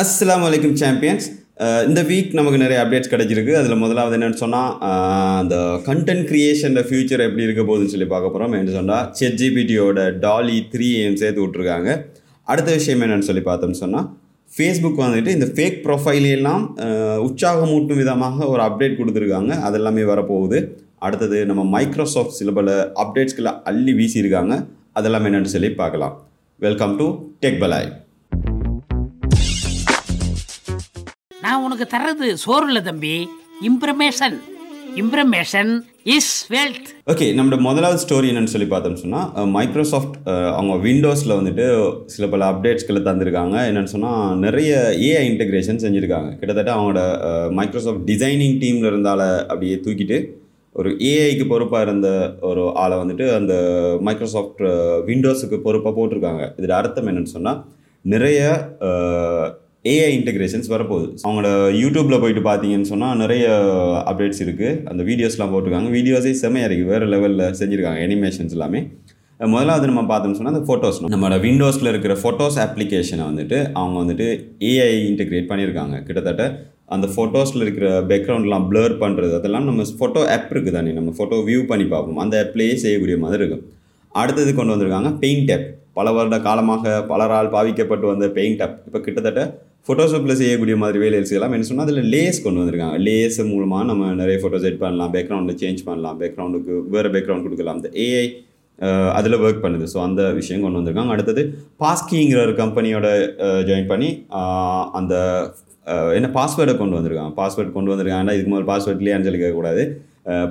அஸ்லாம் அலைக்கும் சாம்பியன்ஸ் இந்த வீக் நமக்கு நிறைய அப்டேட்ஸ் கிடைச்சிருக்கு. அதில் முதலாவது என்னென்னு சொன்னால் uh, அந்த கண்டென்ட் கிரியேஷன் ஃபியூச்சர் எப்படி இருக்க போகுதுன்னு சொல்லி பார்க்க போகிறோம் என்ன சொன்னால் செட் ஜிபிடியோட டாலி த்ரீ ஏம் சேர்த்து விட்ருக்காங்க அடுத்த விஷயம் என்னென்னு சொல்லி பார்த்தோம்னு சொன்னால் ஃபேஸ்புக் வந்துட்டு இந்த ஃபேக் ப்ரொஃபைலெல்லாம் uh, உற்சாகமூட்டும் விதமாக ஒரு அப்டேட் கொடுத்துருக்காங்க. அதெல்லாமே வரப்போகுது. அடுத்தது நம்ம மைக்ரோசாஃப்ட் சில பல அப்டேட்ஸ்களை அள்ளி வீசியிருக்காங்க. அதெல்லாம் என்னென்னு சொல்லி பார்க்கலாம். வெல்கம் டு டெக் பலாய் நான் உனக்கு தர்றது சோறு இல்லை தம்பி. Information information is wealth okay நம்மளோட முதலாவது ஸ்டோரி என்னன்னு சொல்லி பார்த்தோம்னு சொன்னால் மைக்ரோசாஃப்ட் அவங்க விண்டோஸில் வந்துட்டு சில பல அப்டேட்ஸ்களை தந்திருக்காங்க. என்னென்னு சொன்னால் நிறைய ஏஐ இன்டெகிரேஷன் செஞ்சுருக்காங்க. கிட்டத்தட்ட அவங்களோட மைக்ரோசாஃப்ட் டிசைனிங் டீமில் இருந்தால அப்படியே தூக்கிட்டு ஒரு ஏஐக்கு பொறுப்பாக இருந்த ஒரு ஆளை வந்துட்டு அந்த மைக்ரோசாஃப்ட் விண்டோஸுக்கு பொறுப்பாக போட்டிருக்காங்க. இதில் அர்த்தம் என்னென்னு சொன்னால் நிறைய ஏஐ இன்டெகிரேஷன்ஸ் வரப்போகுது. அவங்களோட யூடியூப்பில் போயிட்டு பார்த்தீங்கன்னு சொன்னால் நிறைய அப்டேட்ஸ் இருக்குது அந்த வீடியோஸ்லாம் போட்டிருக்காங்க. வீடியோஸே செமையாக இருக்குது வேறு லெவலில் செஞ்சுருக்காங்க. அனிமேஷன்ஸ் எல்லாமே. முதலாவது நம்ம பார்த்தோம்னு சொன்னால் அந்த ஃபோட்டோஸ் நம்மளோட விண்டோஸில் இருக்கிற ஃபோட்டோஸ் அப்ளிகேஷனை வந்துட்டு அவங்க வந்துட்டு ஏஐ இன்டெகிரேட் பண்ணியிருக்காங்க. கிட்டத்தட்ட அந்த ஃபோட்டோஸில் இருக்கிற பேக்ரவுண்ட்லாம் ப்ளர் பண்ணுறது அதெல்லாம் நம்ம ஃபோட்டோ ஆப் இருக்குது தானே. நம்ம ஃபோட்டோ வியூ பண்ணி பார்ப்போம். அந்த ஆப்லேயே செய்யக்கூடிய மாதிரி இருக்கும். அடுத்தது கொண்டு வந்திருக்காங்க பெயிண்ட் ஆப் பல வருட காலமாக பலரால் பாவிக்கப்பட்டு வந்த பெயிண்ட் ஆப் இப்போ கிட்டத்தட்ட ஃபோட்டோஷாப்பில் செய்யக்கூடிய மாதிரி வேலைகள் செய்யலாம். என்ன சொன்னால் அதில் லேஸ் கொண்டு வந்திருக்காங்க. லேஸ் மூலமாக நம்ம நிறைய ஃபோட்டோஸ் எட் பண்ணலாம் பேக்ரவுண்டில் சேஞ்ச் பண்ணலாம். பேக்ரவுண்டுக்கு வேறு பேக்ரவுண்ட் கொடுக்கலாம். அந்த ஏஐ அதில் ஒர்க் பண்ணுது. ஸோ அந்த விஷயம் கொண்டு வந்திருக்காங்க. அடுத்தது பாஸ்கிங்கிற ஒரு கம்பெனியோட ஜாயின் பண்ணி அந்த என்ன பாஸ்வேர்டை கொண்டு வந்திருக்காங்க. பாஸ்வேர்டு கொண்டு வந்திருக்காங்க. இதுக்கு முதல் பாஸ்வேர்ட் இல்லையான்னு சொல்லி கேட்கக்கூடாது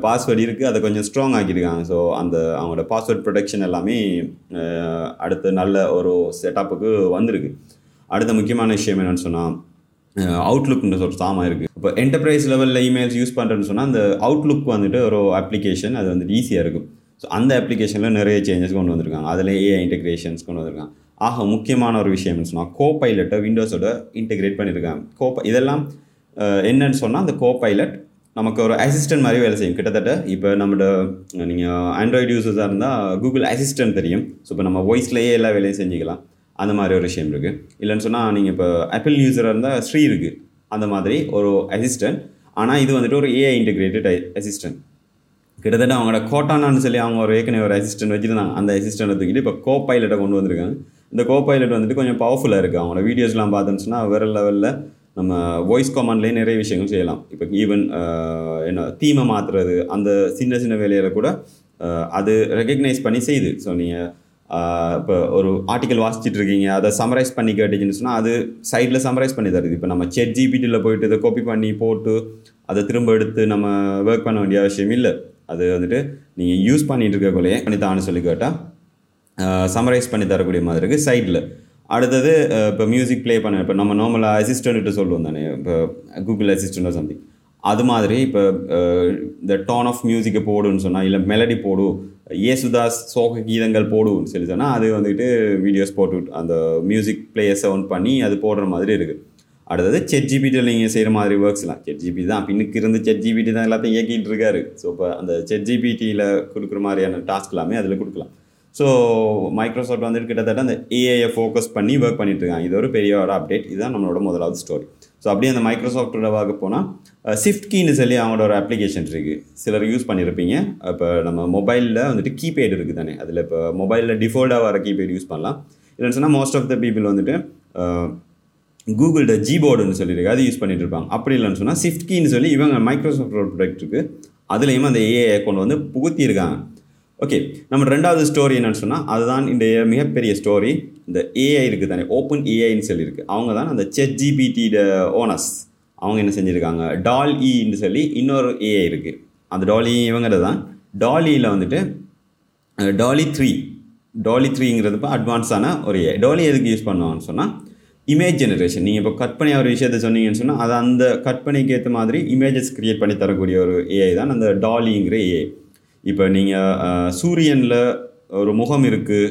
பாஸ்வேர்டு இருக்குது அதை கொஞ்சம் ஸ்ட்ராங் ஆக்கியிருக்காங்க. ஸோ அந்த அவங்களோட பாஸ்வேர்ட் ப்ரொடெக்ஷன் எல்லாமே அடுத்து நல்ல ஒரு செட்டப்புக்கு வந்திருக்கு. அடுத்த முக்கியமான விஷயம் என்னென்னு சொன்னால் அவுட்லுக்னு சொல்கிற சாமா இருக்குது இப்போ என்டர்பிரைஸ் லெவலில் இமெயில்ஸ் யூஸ் பண்ணுறேன்னு சொன்னால் அந்த அவுட்லுக் வந்துட்டு ஒரு அப்ளிகேஷன் அது வந்துட்டு ஈஸியாக இருக்கும். ஸோ அந்த அப்ளிகேஷனில் நிறைய சேஞ்சஸ் கொண்டு வந்திருக்காங்க. அதில் ஏஐ இன்டெகிரேஷன்ஸ் கொண்டு வந்திருக்காங்க. ஆக முக்கியமான ஒரு விஷயம்னு சொன்னால் கோ பைலட்டை விண்டோஸோட இன்டெகிரேட் பண்ணியிருக்காங்க கோப்பை இதெல்லாம் என்னன்னு சொன்னால் அந்த கோ பைலட் நமக்கு ஒரு அசிஸ்டன்ட் மாதிரி வேலை செய்யும். கிட்டத்தட்ட இப்போ நம்மளோட நீங்கள் ஆண்ட்ராய்டு யூசர்ஸாக இருந்தால் கூகுள் அசிஸ்டன்ட் தெரியும். ஸோ இப்போ நம்ம வாய்ஸ்லேயே எல்லா வேலையும் செஞ்சுக்கலாம். அந்த மாதிரி ஒரு விஷயம் இருக்குது இல்லைன்னு சொன்னால் நீங்கள் இப்போ ஆப்பிள் யூஸராக இருந்தால் ஸ்ரீ இருக்குது அந்த மாதிரி ஒரு அசிஸ்டன்ட் ஆனால் இது வந்துட்டு ஒரு ஏஐ இன்டிகிரேட்டட் அசிஸ்டன்ட் கிட்டத்தட்ட அவங்களோட கோட்டானான்னு சொல்லி அவங்க ஒரு ஏற்கனவே ஒரு அசிஸ்டன்ட் வச்சுருந்தாங்க. அந்த அசிஸ்டண்ட்டை தூக்கிட்டு இப்போ கோ பைலட்டை கொண்டு வந்திருக்காங்க. இந்த கோ பைலட் வந்துட்டு கொஞ்சம் பவர்ஃபுல்லாக இருக்குது அவங்களோட வீடியோஸ்லாம் பார்த்தோம்னு சொன்னால் வேறு லெவலில் நம்ம வாய்ஸ் கமாண்ட்லேயே நிறைய விஷயங்கள் செய்யலாம். இப்போ ஈவன் என்ன தீமை மாற்றுறது அந்த சின்ன சின்ன வேலையில் கூட அது ரெக்கக்னைஸ் பண்ணி செய்யுது. ஸோ நீங்கள் இப்போ ஒரு ஆர்டிக்கல் வாசிச்சுட்டு இருக்கீங்க அதை சமரைஸ் பண்ணி கேட்டீங்கன்னு சொன்னால் அது சைடில் சமரைஸ் பண்ணி தருது. இப்போ நம்ம செட் ஜிபிடியில் போயிட்டு இதை காப்பி பண்ணி போட்டு அதை திரும்ப எடுத்து நம்ம ஒர்க் பண்ண வேண்டிய அவசியம் இல்லை. அது வந்துட்டு நீங்கள் யூஸ் பண்ணிகிட்டு இருக்கக்குள்ளேயே பண்ணி தான்னு சொல்லி கேட்டால் சமரைஸ் பண்ணி தரக்கூடிய மாதிரி இருக்குது சைடில் அடுத்தது இப்போ மியூசிக் ப்ளே பண்ண இப்போ நம்ம நார்மலாக அசிஸ்டன்ட்டு சொல்லுவோம் தானே இப்போ கூகுள் அசிஸ்டன்டோ சம்திங் அது மாதிரி இப்போ இந்த டோன் ஆஃப் மியூசிக்கை போடுன்னு சொன்னால் இல்லை மெலடி போடு ஏசுதாஸ் சோக கீதங்கள் போடுன்னு சொல்லி சொன்னால் அது வந்துட்டு வீடியோஸ் போட்டு அந்த மியூசிக் பிளேயர்ஸை ஒன் பண்ணி அது போடுற மாதிரி இருக்குது அடுத்தது செட் ஜிபிடியில் நீங்கள் செய்கிற மாதிரி ஒர்க்ஸ்லாம் செட் ஜிபி தான் பின்னுக்கு இருந்து செட் ஜிபிடி தான் எல்லாத்தையும் இயக்கிட்டு இருக்காரு. ஸோ இப்போ அந்த செட் ஜிபிடியில் கொடுக்குற மாதிரியான டாஸ்க் எல்லாமே அதில் கொடுக்கலாம். ஸோ மைக்ரோசாஃப்ட் வந்துட்டு கிட்டத்தட்ட அந்த ஏஐயை ஃபோக்கஸ் பண்ணி ஒர்க் பண்ணிட்டு இருக்காங்க. இது ஒரு பெரிய ஒரு அப்டேட் இதுதான் நம்மளோட முதலாவது ஸ்டோரி ஸோ அப்படியே அந்த மைக்ரோசாஃப்ட்டோட பார்க்க போனால் ஷிஃப்ட் கீன்னு சொல்லி அவங்களோட ஒரு அப்ளிகேஷன் இருக்குது சிலர் யூஸ் பண்ணியிருப்பீங்க இப்போ நம்ம மொபைலில் வந்துட்டு கீபேட் இருக்குது தானே. அதில் இப்போ மொபைலில் டிஃபால்ட்டாக வர கீபேட் யூஸ் பண்ணலாம். இல்லைன்னு சொன்னால் மோஸ்ட் ஆஃப் த பீப்புள் வந்துட்டு கூகுள்ட ஜிபோர்டுன்னு சொல்லியிருக்கு. அது யூஸ் பண்ணிட்டு இருப்பாங்க. அப்படி இல்லைன்னு சொன்னால் ஷிஃப்ட் கீன்னு சொல்லி இவங்க மைக்ரோசாஃப்டோட ப்ராடக்ட் இருக்குது அதுலேயும் அந்த ஏஐ அக்கௌண்ட் வந்து புகுத்தியிருக்காங்க. ஓகே நம்ம ரெண்டாவது ஸ்டோரி என்னென்னு சொன்னால் அதுதான் இந்த மிகப்பெரிய ஸ்டோரி இந்த ஏஐ இருக்குது தானே ஓப்பன் ஏஐன்னு சொல்லியிருக்கு. அவங்க தான் அந்த செட் ஜிபிடியோட ஓனர்ஸ் அவங்க என்ன செஞ்சுருக்காங்க? டால் இன்னு சொல்லி இன்னொரு ஏஐ இருக்குது அந்த டாலி இவங்கிறது தான் டாலியில் வந்துட்டு டாலி த்ரீ டாலி த்ரீங்கிறது இப்போ அட்வான்ஸான ஒரு ஏஐ டாலி எதுக்கு யூஸ் பண்ணுவாங்கன்னு சொன்னால் இமேஜ் ஜெனரேஷன் நீங்கள் இப்போ கற்பனை ஒரு விஷயத்த சொன்னீங்கன்னு சொன்னால் அது அந்த கற்பனைக்கு ஏற்ற மாதிரி இமேஜஸ் க்ரியேட் பண்ணி தரக்கூடிய ஒரு ஏஐ தான் அந்த டாலிங்கிற ஏஐ இப்போ நீங்கள் சூரியனில் ஒரு முகம் இருக்குது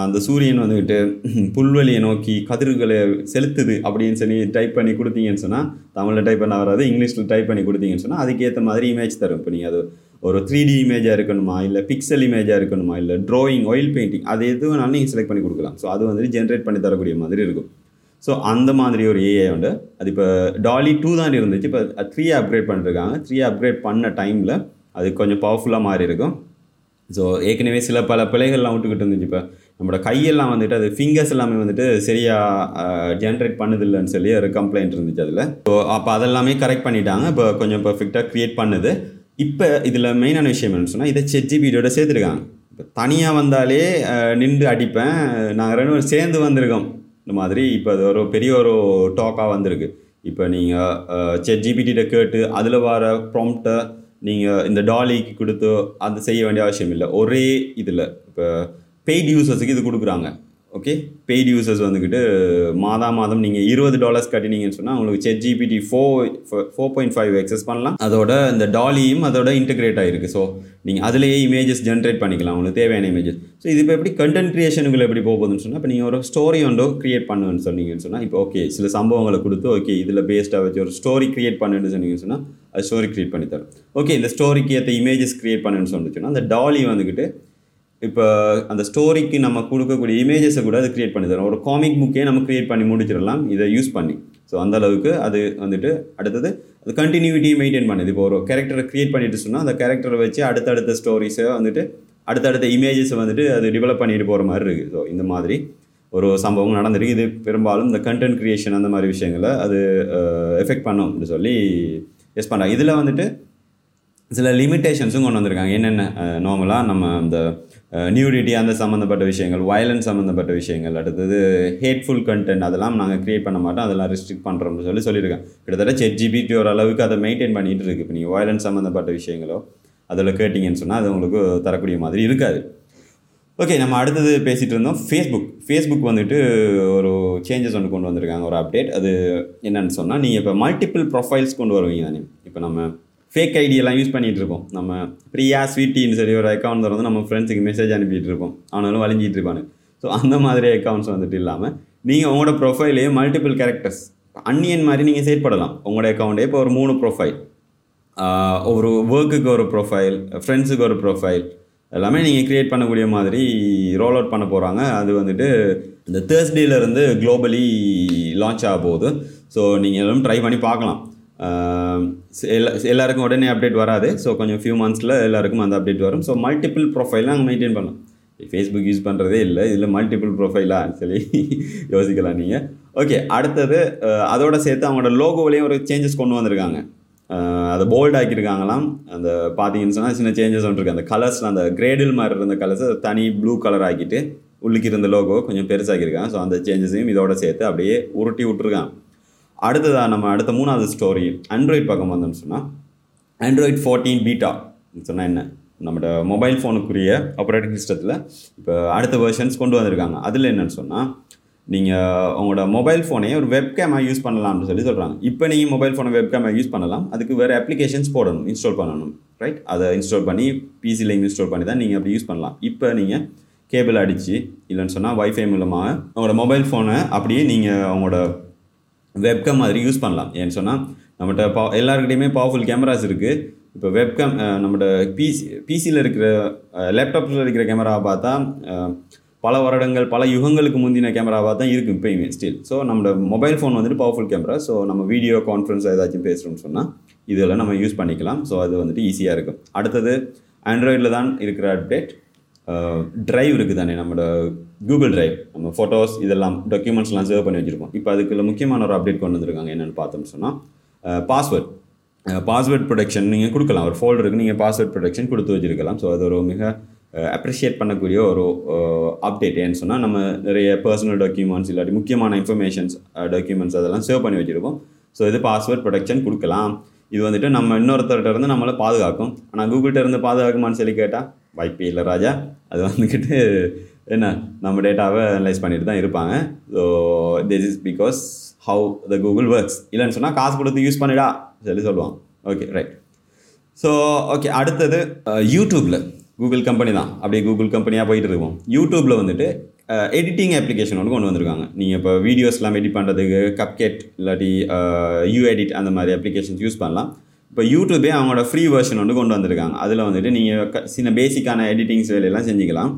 அந்த சூரியன் வந்துக்கிட்டு புல்வெளியை நோக்கி கதிர்களை செலுத்துது அப்படின்னு சொல்லி டைப் பண்ணி கொடுத்தீங்கன்னு சொன்னால் தமிழில் டைப் பண்ண வராது இங்கிலீஷில் டைப் பண்ணி கொடுத்தீங்கன்னு சொன்னால் அதுக்கேற்ற மாதிரி இமேஜ் தரும். இப்போ நீங்கள் அது ஒரு த்ரீ டி இமேஜாக இருக்கணுமா இல்லை பிக்சல் இமேஜாக இருக்கணுமா இல்லை ட்ராயிங் ஆயில் பெயிண்டிங் அது எது வேணாலும் நீங்கள் செலக்ட் பண்ணி கொடுக்கலாம். ஸோ அது வந்துட்டு ஜென்ரேட் பண்ணி தரக்கூடிய மாதிரி இருக்கும். ஸோ அந்த மாதிரி ஒரு ஏஐ உண்டு. அது இப்போ டாலி டூ தான் இருந்துச்சு. இப்போ த்ரீ அப்கிரேட் பண்ணிருக்காங்க. த்ரீ அப்கிரேட் பண்ண டைமில் அது கொஞ்சம் பவர்ஃபுல்லாக மாறி இருக்கும் ஸோ ஏற்கனவே சில பல பிழைகள்லாம் விட்டுக்கிட்டு இருந்துச்சு. இப்போ நம்மளோட கையெல்லாம் வந்துட்டு அது ஃபிங்கர்ஸ் எல்லாமே வந்துட்டு சரியாக ஜென்ரேட் பண்ணுதில்லைன்னு சொல்லி ஒரு கம்ப்ளைண்ட் இருந்துச்சு அதில். ஸோ அப்போ அதெல்லாமே கரெக்ட் பண்ணிட்டாங்க. இப்போ கொஞ்சம் பர்ஃபெக்டாக க்ரியேட் பண்ணுது. இப்போ இதில் மெயினான விஷயம் என்னன்னு சொன்னால் இதை செட்ஜிபிடியோட சேர்த்துருக்காங்க. இப்போ தனியாக வந்தாலே நின்று அடிப்பேன். நாங்கள் ரெண்டு பேரும் சேர்ந்து வந்திருக்கோம். இந்த மாதிரி இப்போ அது ஒரு பெரிய ஒரு டாக்காக வந்திருக்கு. இப்போ நீங்கள் செட் ஜிபிடிட்ட கேட்டு அதில் வர ப்ராம்ப்டை நீங்கள் இந்த டாலிக்கு கொடுத்து அது செய்ய வேண்டிய அவசியம் இல்லை. ஒரே இதில் இப்போ பெய்ட் யூசர்ஸுக்கு இது கொடுக்குறாங்க. ஓகே பெய்ட் யூசர்ஸ் வந்துக்கிட்டு மாதா மாதம் நீங்கள் இருபது டாலர்ஸ் கட்டினீங்கன்னு சொன்னால் உங்களுக்கு Chat GPT four four point five access பண்ணலாம். அதோட இந்த டாலியும் அதோட இன்டகிரேட் ஆகிருக்கு ஸோ நீங்கள் அதிலேயே இமேஜஸ் ஜென்ரேட் பண்ணிக்கலாம். உங்களுக்கு தேவையான இமேஜஸ் ஸோ இது இப்போ எப்படி கண்டென்ட் க்ரியேஷனுக்குள்ள எப்படி போக போகுதுன்னு சொன்னால் இப்போ நீங்கள் ஒரு ஸ்டோரி ஒன்றோ க்ரியேட் பண்ணுன்னு சொன்னீங்கன்னு சொன்னால் இப்போ ஓகே சில சம்பவங்களை கொடுத்து ஓகே இதில் பேஸ்டாக வச்சு ஒரு ஸ்டோரி க்ரியேட் பண்ணுன்னு சொன்னீங்கன்னு சொன்னால் அது ஸ்டோரி க்ரியேட் பண்ணி தரும். ஓகே இந்த ஸ்டோரிக்கு ஏற்ற இமேஜஸ் க்ரியேட் பண்ணுன்னு சொன்னிச்சுன்னா அந்த டாலி வந்துக்கிட்டு இப்போ அந்த ஸ்டோரிக்கு நம்ம கொடுக்கக்கூடிய இமேஜஸை கூட அது க்ரியேட் பண்ணி தரும். ஒரு காமிக் புக்கே நம்ம க்ரியேட் பண்ணி முடிச்சிடலாம் இதை யூஸ் பண்ணி. ஸோ அந்த அளவுக்கு அது வந்துட்டு அடுத்தது அது கண்டினியூட்டியை மெயின்டைன் பண்ணுது. இப்போ ஒரு கேரக்டரை க்ரியேட் பண்ணிட்டு சொன்னால் அந்த கேரக்டரை வச்சு அடுத்தடுத்த ஸ்டோரிஸை வந்துட்டு அடுத்தடுத்த இமேஜஸை வந்துட்டு அது டெவலப் பண்ணிட்டு போகிற மாதிரி இருக்குது ஸோ இந்த மாதிரி ஒரு சம்பவம் நடந்திருக்கு. இது பெரும்பாலும் இந்த கண்டென்ட் க்ரியேஷன் அந்த மாதிரி விஷயங்களை அது எஃபெக்ட் பண்ணும் அப்படின்னு சொல்லி எஸ் பண்ணுறாங்க இதில் வந்துட்டு சில லிமிட்டேஷன்ஸும் கொண்டு வந்திருக்காங்க. என்னென்ன நார்மலாக நம்ம அந்த நியூடிட்டி அந்த சம்மந்தப்பட்ட விஷயங்கள் வயலன்ஸ் சம்மந்தப்பட்ட விஷயங்கள் அடுத்தது ஹேட்ஃபுல் கண்டென்ட் அதெல்லாம் நாங்கள் க்ரியேட் பண்ண மாட்டோம். அதெல்லாம் ரெஸ்ட்ரிக்ட் பண்ணுறோம்னு சொல்லி சொல்லியிருக்கேன் கிட்டத்தட்ட செட் ஜிபிடி ஓரளவுக்கு அதை மெயின்டைன் பண்ணிகிட்டு இருக்கு. இப்போ நீங்கள் வயலன்ஸ் சம்மந்தப்பட்ட விஷயங்களோ அதில் கேட்டிங்கன்னு சொன்னால் அது உங்களுக்கு தரக்கூடிய மாதிரி இருக்காது. ஓகே நம்ம அடுத்தது பேசிகிட்டு இருந்தோம். ஃபேஸ்புக் ஃபேஸ்புக் வந்துட்டு ஒரு சேஞ்சஸ் ஒன்று கொண்டு வந்திருக்காங்க. ஒரு அப்டேட் அது என்னென்னு சொன்னால் நீங்கள் இப்போ மல்டிபிள் ப்ரொஃபைல்ஸ் கொண்டு வருவீங்க தானே. இப்போ நம்ம ஃபேக் ஐடியெல்லாம் யூஸ் பண்ணிகிட்டு இருப்போம் நம்ம பிரியா ஸ்வீட்டின்னு சொல்லி ஒரு அக்கௌண்ட் வந்து நம்ம ஃப்ரெண்ட்ஸுக்கு மெசேஜ் அனுப்பிட்டு இருப்போம் ஆனாலும் வலிஞ்சிட்டு இருப்பானு. ஸோ அந்த மாதிரி அக்கௌண்ட்ஸ் வந்துட்டு இல்லாமல் நீங்கள் உங்களோட ப்ரொஃபைலே மல்டிபிள் கேரக்டர்ஸ் அன்னியன் மாதிரி நீங்கள் செயற்படலாம் உங்களோட அக்கௌண்ட்டே இப்போ ஒரு மூணு ப்ரொஃபைல் ஒரு ஒர்க்குக்கு ஒரு ப்ரொஃபைல் ஃப்ரெண்ட்ஸுக்கு ஒரு ப்ரொஃபைல் எல்லாமே நீங்கள் க்ரியேட் பண்ணக்கூடிய மாதிரி ரோல் அவுட் பண்ண போகிறாங்க அது வந்துட்டு இந்த தேர்ஸ்டேலேருந்து குளோபலி லான்ச் ஆக போகுது. ஸோ நீங்கள் எல்லாம் ட்ரை பண்ணி பார்க்கலாம். எல்லா எல்லாருக்கும் உடனே அப்டேட் வராது. ஸோ கொஞ்சம் ஃபியூ மந்த்ஸில் எல்லாருக்கும் அந்த அப்டேட் வரும். ஸோ மல்டிபிள் ப்ரொஃபைல் நாங்கள் மெயின்டைன் பண்ணலாம். ஃபேஸ்புக் யூஸ் பண்ணுறதே இல்லை. இதில் மல்டிபிள் ப்ரொஃபைலாக சொல்லி யோசிக்கலாம் நீங்கள் ஓகே அடுத்தது அதோட சேர்த்து அவங்களோட லோகோவிலையும் ஒரு சேஞ்சஸ் கொண்டு வந்திருக்காங்க. அதை போல்ட் ஆக்கியிருக்காங்களாம். அந்த பார்த்தீங்கன்னு சொன்னால் சின்ன சேஞ்சஸ் வந்துருக்கு அந்த கலர்ஸில் அந்த கிரேடில் மாதிரி இருந்த கலர்ஸை தனி ப்ளூ கலர் ஆக்கிட்டு உள்ளுக்கு இருந்த லோகோ கொஞ்சம் பெருசாக்கியிருக்காங்க. ஸோ அந்த சேஞ்சஸையும் இதோட சேர்த்து அப்படியே உருட்டி விட்ருக்கான் அடுத்ததாக நம்ம அடுத்த மூணாவது ஸ்டோரி ஆண்ட்ராய்ட் பக்கம் வந்தோம்னு சொன்னால் ஆண்ட்ராய்ட் ஃபோர்டீன் பீட்டா சொன்னால் என்ன? நம்மளோட மொபைல் ஃபோனுக்குரிய ஆப்ரேட்டிங் சிஸ்டத்தில் இப்போ அடுத்த வெர்ஷன்ஸ் கொண்டு வந்திருக்காங்க. அதில் என்னென்னு சொன்னால் நீங்கள் உங்களோட மொபைல் ஃபோனையே ஒரு வெப்கேமாக யூஸ் பண்ணலாம்னு சொல்லி சொல்கிறாங்க இப்போ நீங்கள் மொபைல் ஃபோனை வெப்கேமாக யூஸ் பண்ணலாம். அதுக்கு வேறு அப்ளிகேஷன்ஸ் போடணும் இன்ஸ்டால் பண்ணணும். ரைட் அதை இன்ஸ்டால் பண்ணி பிசியில் இன்ஸ்டால் பண்ணி தான் நீங்கள் அப்படி யூஸ் பண்ணலாம். இப்போ நீங்கள் கேபிள் அடித்து இல்லைன்னு சொன்னால் வைஃபை மூலமாக உங்களோட மொபைல் ஃபோனை அப்படியே நீங்கள் உங்களோட வெப்கம் மாதிரி யூஸ் பண்ணலாம். ஏன்னு சொன்னால் நம்மகிட்ட பா எல்லாருக்கிட்டையுமே பவர்ஃபுல் கேமராஸ் இருக்குது இப்போ வெப்கம் நம்மளோட பிசி பிசியில் இருக்கிற லேப்டாப்பில் இருக்கிற கேமராவை பார்த்தா பல வருடங்கள் பல யுகங்களுக்கு முந்தின கேமராவாக தான் இருக்கும் இப்போயுமே ஸ்டில் ஸோ நம்மளோட மொபைல் ஃபோன் வந்துட்டு பவர்ஃபுல் கேமரா ஸோ நம்ம வீடியோ கான்ஃபரன்ஸ் ஏதாச்சும் பேசுகிறோம்னு சொன்னால் இதெல்லாம் நம்ம யூஸ் பண்ணிக்கலாம். ஸோ அது வந்துட்டு ஈஸியாக இருக்கும். அடுத்தது ஆண்ட்ராய்டில் தான் இருக்கிற அப்டேட் ட்ரைவ் இருக்குது தானே நம்மளோட கூகுள் ட்ரைவ் நம்ம ஃபோட்டோஸ் இதெல்லாம் டாக்குமெண்ட்ஸ்லாம் சேவ் பண்ணி வச்சுருப்போம். இப்போ அதுக்குள்ள முக்கியமான ஒரு அப்டேட் கொண்டு வந்திருக்காங்க. என்னென்னு பார்த்தோம்னு சொன்னால் பாஸ்வேர்ட் பாஸ்வேர்ட் ப்ரொடெக்ஷன் நீங்கள் கொடுக்கலாம். ஒரு ஃபோல்டருக்கு நீங்கள் பாஸ்வேர்ட் ப்ரொடெக்ஷன் கொடுத்து வச்சிருக்கலாம். ஸோ அது ஒரு மிக அப்ரிஷியேட் பண்ணக்கூடிய ஒரு அப்டேட் ஏன்னு சொன்னால் நம்ம நிறைய பர்சனல் டாக்குமெண்ட்ஸ் இல்லாட்டி முக்கியமான இன்ஃபர்மேஷன்ஸ் டாக்குமெண்ட்ஸ் அதெல்லாம் சேவ் பண்ணி வச்சுருப்போம். ஸோ இது பாஸ்வேர்ட் ப்ரொடெக்ஷன் கொடுக்கலாம். இது வந்துட்டு நம்ம இன்னொருத்தர்கிட்ட இருந்து நம்மளை பாதுகாக்கும். ஆனால் கூகுள்கிட்ட இருந்து பாதுகாக்குமான்னு சொல்லி கேட்டால் வாய்ப்பே இல்லை ராஜா. அது வந்துக்கிட்டு என்ன நம்ம டேட்டாவை அனலைஸ் பண்ணிட்டு தான் இருப்பாங்க. So this is because how the Google works இல்லைன்னு சொன்னால் காசு கொடுத்து யூஸ் பண்ணிடா சொல்லி சொல்லுவாங்க ஓகே ரைட் ஸோ ஓகே அடுத்தது யூடியூப்பில் கூகுள் கம்பெனி தான். அப்படியே கூகுள் கம்பெனியாக போயிட்டு இருக்கோம். யூடியூப்பில் வந்துட்டு uh, எடிட்டிங் அப்ளிகேஷன் ஒன்று கொண்டு வந்திருக்காங்க. நீங்கள் இப்போ வீடியோஸ்லாம் எடிட் பண்ணுறதுக்கு கப்கெட் இல்லாட்டி uh, யூ எடிட் அந்த மாதிரி அப்ளிகேஷன்ஸ் யூஸ் பண்ணலாம். இப்போ யூடியூபே அவங்களோட ஃப்ரீ வேர்ஷன் ஒன்று கொண்டு வந்திருக்காங்க. அதில் வந்துட்டு நீங்கள் க சின்ன பேசிக்கான எடிட்டிங்ஸ் வேலையெல்லாம் செஞ்சுக்கலாம்.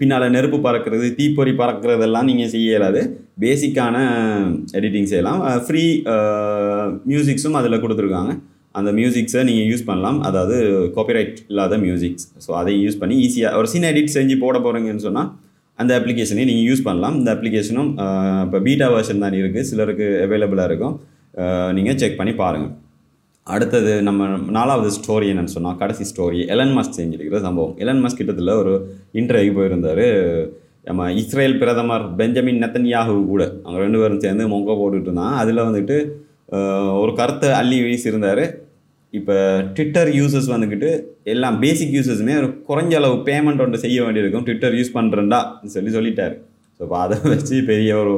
பின்னால் நெருப்பு பறக்கிறது தீப்பொறி பறக்கிறதெல்லாம் நீங்கள் செய்ய இயலாது. பேசிக்கான எடிட்டிங் செய்யலாம். ஃப்ரீ மியூசிக்ஸும் அதில் கொடுத்துருக்காங்க. அந்த மியூசிக்ஸை நீங்கள் யூஸ் பண்ணலாம். அதாவது காப்பிரைட் இல்லாத மியூசிக்ஸ் ஸோ அதை யூஸ் பண்ணி ஈஸியாக ஒரு சின்ன எடிட் செஞ்சு போட போகிறீங்கன்னு சொன்னால் அந்த அப்ளிகேஷனையும் நீங்கள் யூஸ் பண்ணலாம். இந்த அப்ளிகேஷனும் இப்போ பீட்டா வெர்ஷன் தான் இருக்குது சிலருக்கு அவைலபிளாக இருக்கும். நீங்கள் செக் பண்ணி பாருங்கள் அடுத்தது நம்ம நாலாவது ஸ்டோரி என்னன்னு சொன்னால் கடைசி ஸ்டோரி எலன் மஸ்க் செஞ்சிருக்கிற சம்பவம். எலன் மஸ்க் கிட்டத்தில் ஒரு இன்டர்வியூ போயிருந்தார். நம்ம இஸ்ரேல் பிரதமர் பெஞ்சமின் நெத்தன்யாகு கூட அவங்க ரெண்டு பேரும் சேர்ந்து மொங்க போட்டுட்டு இருந்தான் அதில் வந்துட்டு ஒரு கருத்தை அள்ளி வீசியிருந்தார். இப்போ ட்விட்டர் யூசர்ஸ் வந்துக்கிட்டு எல்லாம் பேசிக் யூசர்ஸுமே ஒரு குறைஞ்ச அளவு பேமெண்ட் ஒன்று செய்ய வேண்டியிருக்கும். ட்விட்டர் யூஸ் பண்ணுறேன்டா சொல்லி சொல்லிட்டார். ஸோ இப்போ அதை வச்சு பெரிய ஒரு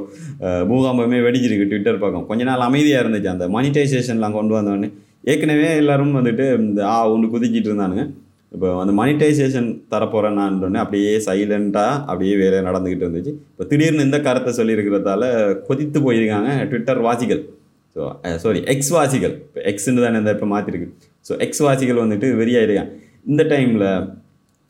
பூகாம்பமே பூகம்பமே வெடிச்சிருக்கு ட்விட்டர் பக்கம். கொஞ்ச நாள் அமைதியாக இருந்துச்சு. அந்த மானிட்டைசேஷன்லாம் கொண்டு வந்தோடனே ஏற்கனவே எல்லாரும் வந்துட்டு இந்த ஆ ஒன்று குதிக்கிட்டு இருந்தானுங்க. இப்போ அந்த மானிட்டைசேஷன் தரப்போகிறேன் நான் உடனே அப்படியே சைலண்ட்டாக அப்படியே வேறு நடந்துக்கிட்டு இருந்துச்சு. இப்போ திடீர்னு இந்த கருத்தை சொல்லியிருக்கிறதால கொதித்து போயிருக்காங்க ட்விட்டர் வாசிகள். ஸோ சாரி எக்ஸ் வாசிகள். இப்போ எக்ஸ்ன்னு தானே இந்த இப்போ மாற்றிருக்கு ஸோ எக்ஸ் வாசிகள் வந்துட்டு வெறியாயிருக்காங்க. இந்த டைமில்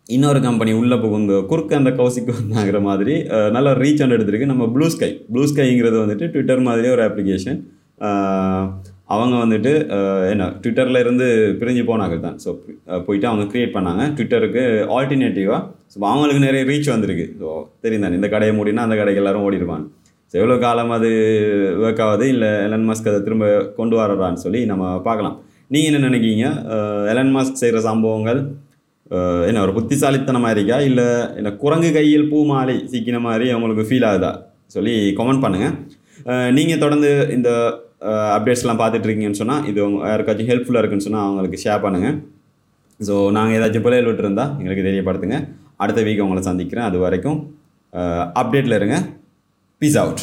இன்னொரு கம்பெனி உள்ளே புகுந்து குறுக்க அந்த கௌசிக்கு வந்தாங்கிற மாதிரி நல்லா நல்ல ரீச் ஒன்று எடுத்திருக்கு. நம்ம ப்ளூ ஸ்கை ப்ளூ ஸ்கைங்கிறது வந்துட்டு ட்விட்டர் மாதிரி ஒரு அப்ளிகேஷன் அவங்க வந்துட்டு என்ன ட்விட்டரில் இருந்து பிரிஞ்சு போனாங்க தான். ஸோ போயிட்டு அவங்க க்ரியேட் பண்ணாங்க. ட்விட்டருக்கு ஆல்டர்னேட்டிவாக ஸோ அவங்களுக்கு நிறைய ரீச் வந்திருக்கு. ஸோ தெரியும் தானே இந்த கடையை மூடினா அந்த கடைக்கு எல்லாரும் ஓடிடுவாங்க ஸோ எவ்வளோ காலம் அது ஒர்க் ஆகுது? இல்லை எலன் மாஸ்க் அதை திரும்ப கொண்டு வரான்னு சொல்லி நம்ம பார்க்கலாம். நீங்கள் என்ன நினைக்கிங்க எலன் மாஸ்க் செய்கிற சம்பவங்கள் என்ன ஒரு புத்திசாலித்தனமாக இருக்கா? இல்லை என்ன குரங்கு கையில் பூ மாலை சிக்கின மாதிரி அவங்களுக்கு ஃபீல் ஆகுதா? சொல்லி கமெண்ட் பண்ணுங்கள் நீங்கள் தொடர்ந்து இந்த அப்டேட்ஸ்லாம் பார்த்துட்டு இருக்கீங்கன்னு சொன்னால் இது யாருக்காச்சும் ஹெல்ப்ஃபுல்லாக இருக்குன்னு சொன்னால் அவங்களுக்கு ஷேர் பண்ணுங்கள் ஸோ நாங்கள் ஏதாச்சும் பிள்ளைகள் விட்டுருந்தா எங்களுக்கு தெரியப்படுத்துங்க. அடுத்த வீக் உங்களை சந்திக்கிறேன். அது வரைக்கும் அப்டேட்டில் இருங்க. Peace out